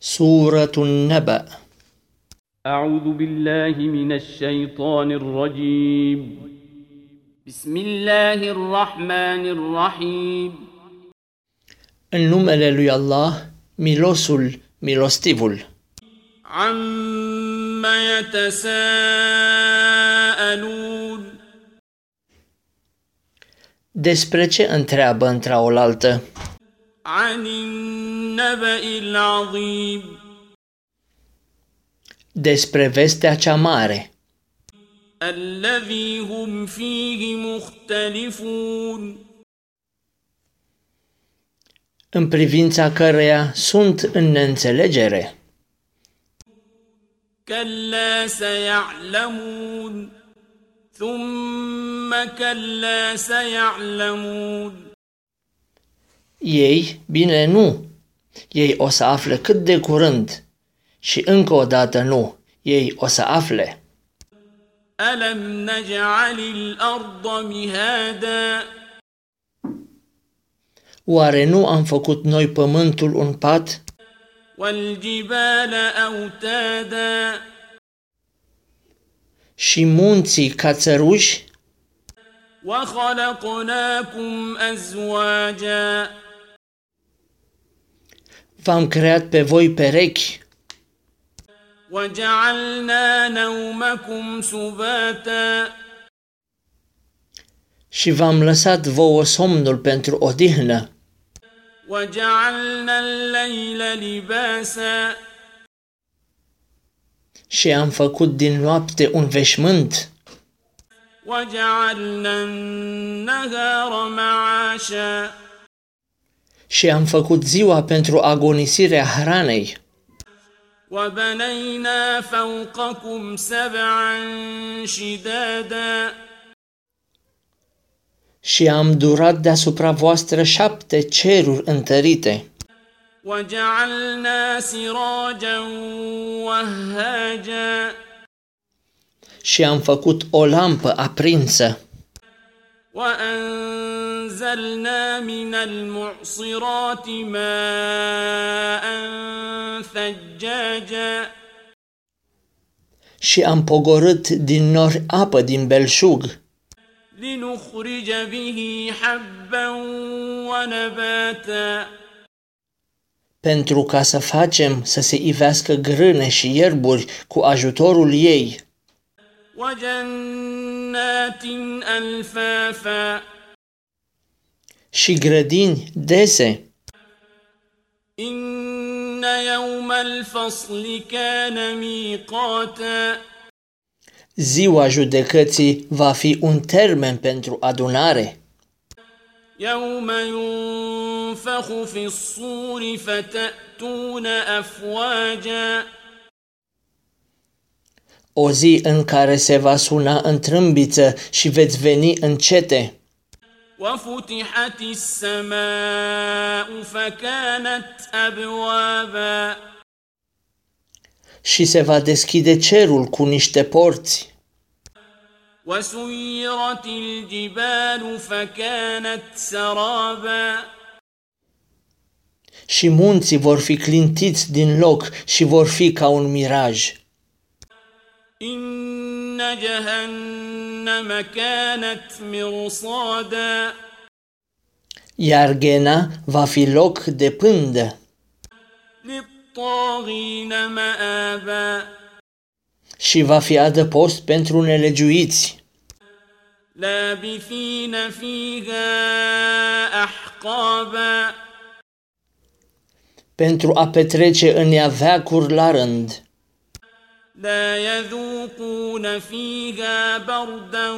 سورة النبأ أعوذ بالله من الشيطان الرجيم بسم الله الرحمن الرحيم În numele lui Allah, milosul, milostivul. عما يتساءلون Despre ce întreabă într-oaltă? عن النبأ العظيم Despre vestea cea mare, الذي هم فيه مختلفون în privința căreia sunt în neînțelegere. كلا سيعلمون ثم كلا سيعلمون Ei, bine, nu. Ei o să afle cât de curând. Și încă o dată nu. Ei o să afle. ألم نجعل الأرض مهادا Oare nu am făcut noi pământul un pat والجبال أوتادا și munții ca țăruși? وخلقناكم أزواجا V-am creat pe voi perechi وجعلنا نومكم سباتا și v-am lăsat vouă somnul pentru odihnă وجعلنا الليل لباسا și am făcut din noapte un veșmânt وجعلنا النهار معاشا și am făcut ziua pentru agonisirea hranei وبنينا فوقكم سبعا شدادا și am durat deasupra voastră șapte ceruri întărite وجعلنا سراجا وهاجا și am făcut o lampă aprinsă وأنزلنا من المعصرات ماء ثجاجا și am pogorât din nori apă din belșug لنخرج به حبا ونباتا pentru ca să facem să se ivească grâne și ierburi cu ajutorul ei وجنات ألفافا. și grădini dese إن يوم الفصل كان ميقاتا. ziua judecății va fi un termen pentru adunare يوم ينفخ في الصور فتأتون أفواجا. o zi în care se va suna în trâmbiță și veți veni încete وفتحت السماء فكانت أبوابا și se va deschide cerul cu niște porți وسيرت الجبال فكانت سرابا și munții vor fi clintiți din loc și vor fi ca un miraj. إن جهنم كانت مرصادا Iar Ghena va fi loc de pândă للطاغين مآبا și va fi adăpost pentru nelegiuiți, لابثين فيها أحقابا pentru a petrece în ea veacuri la rând. لا يذوقون فيها بردا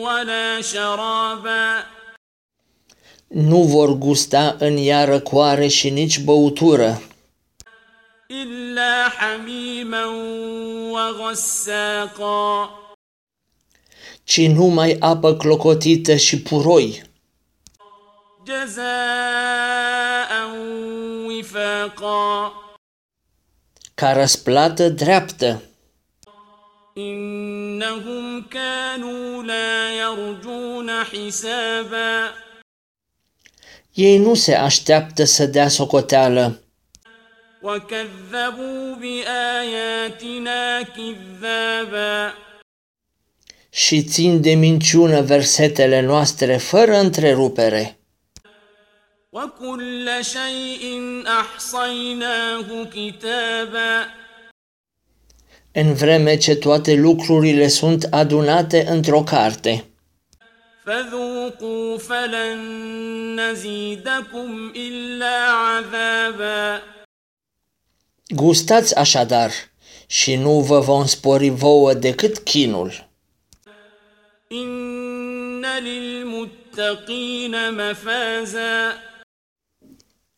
ولا شرابا Nu vor gusta în ea răcoare și nici băutură, إلا حميما وغساقا ci numai apă clocotită și puroi, جزاء ca răsplată dreaptă. إنهم كانوا لا يرجون حسابا Ei nu se așteaptă să dea socoteală, وكذبوا بآياتنا كذابا și țin de minciună versetele noastre fără întrerupere. وكل شيء أحصيناه كتابا în vreme ce toate lucrurile sunt adunate într-o carte. فذوقوا فلن نزيدكم إلا عذابا Gustați așadar și nu vă vom spori vouă decât chinul. إن للمتقين مفازا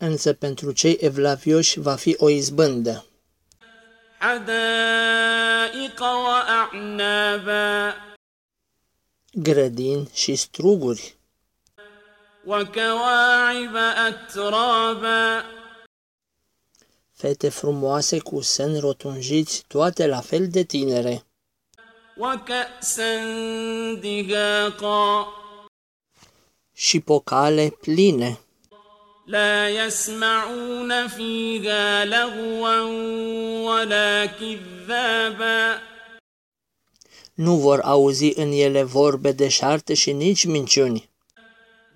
însă pentru cei evlavioși va fi o izbândă. Grădini și struguri. Fete frumoase cu sân rotunjiți, toate la fel de tinere. Și pocale pline. لا يسمعون فيها لغوا ولا كذابا Nu vor auzi în ele vorbe deșarte și nici minciuni.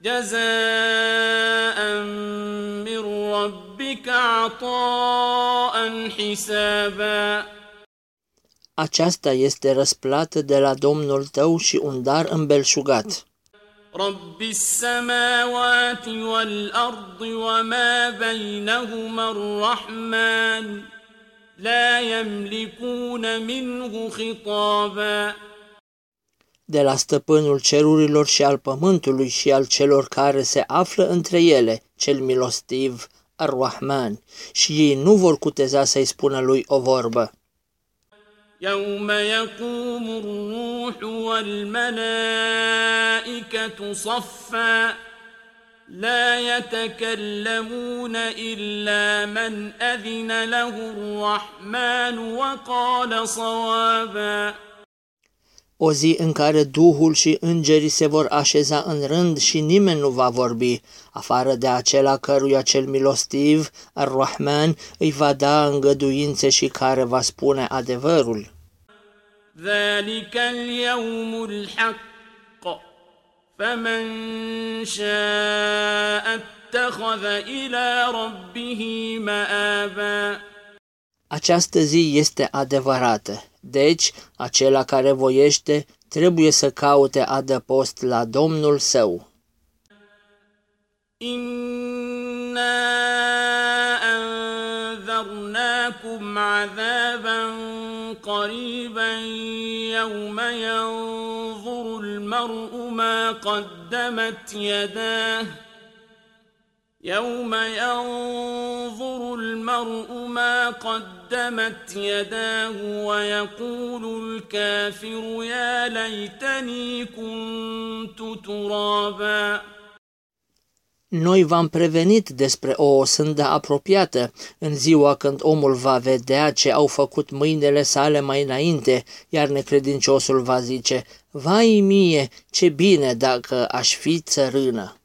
جزاء من ربك عطاء حسابا Aceasta este răsplată de la Domnul tău și un dar îmbelșugat. رب السماوات والأرض وما بينهما الرحمن لا يملكون منه خطابا De la stăpânul cerurilor și al pământului și al celor care se află între ele, cel milostiv, Ar-Rahman, și ei nu vor cuteza să-i spună lui o vorbă. يوم يقوم الروح والملائكة صفا لا يتكلمون إلا من أذن له الرحمن وقال صوابا O zi în care Duhul și îngerii se vor așeza în rând și nimeni nu va vorbi, afară de acela căruia cel milostiv, Ar-Rahman, îi va da îngăduințe și care va spune adevărul. ذلك اليوم الحق فمن شاء اتخذ إلى ربه مآبا Această zi este adevărată, deci acela care voiește trebuie să caute adăpost la Domnul său. إنا أنذرناكم عذابا قريبا يوم ينظر المرء ما قدمت يداه يوم ينظر المرء ما قدمت يداه ويقول الكافر يا ليتني كنت ترابا Noi v-am prevenit despre o osândă apropiată în ziua când omul va vedea ce au făcut mâinile sale mai înainte, iar necredinciosul va zice, Vai mie, ce bine dacă aș fi țărână!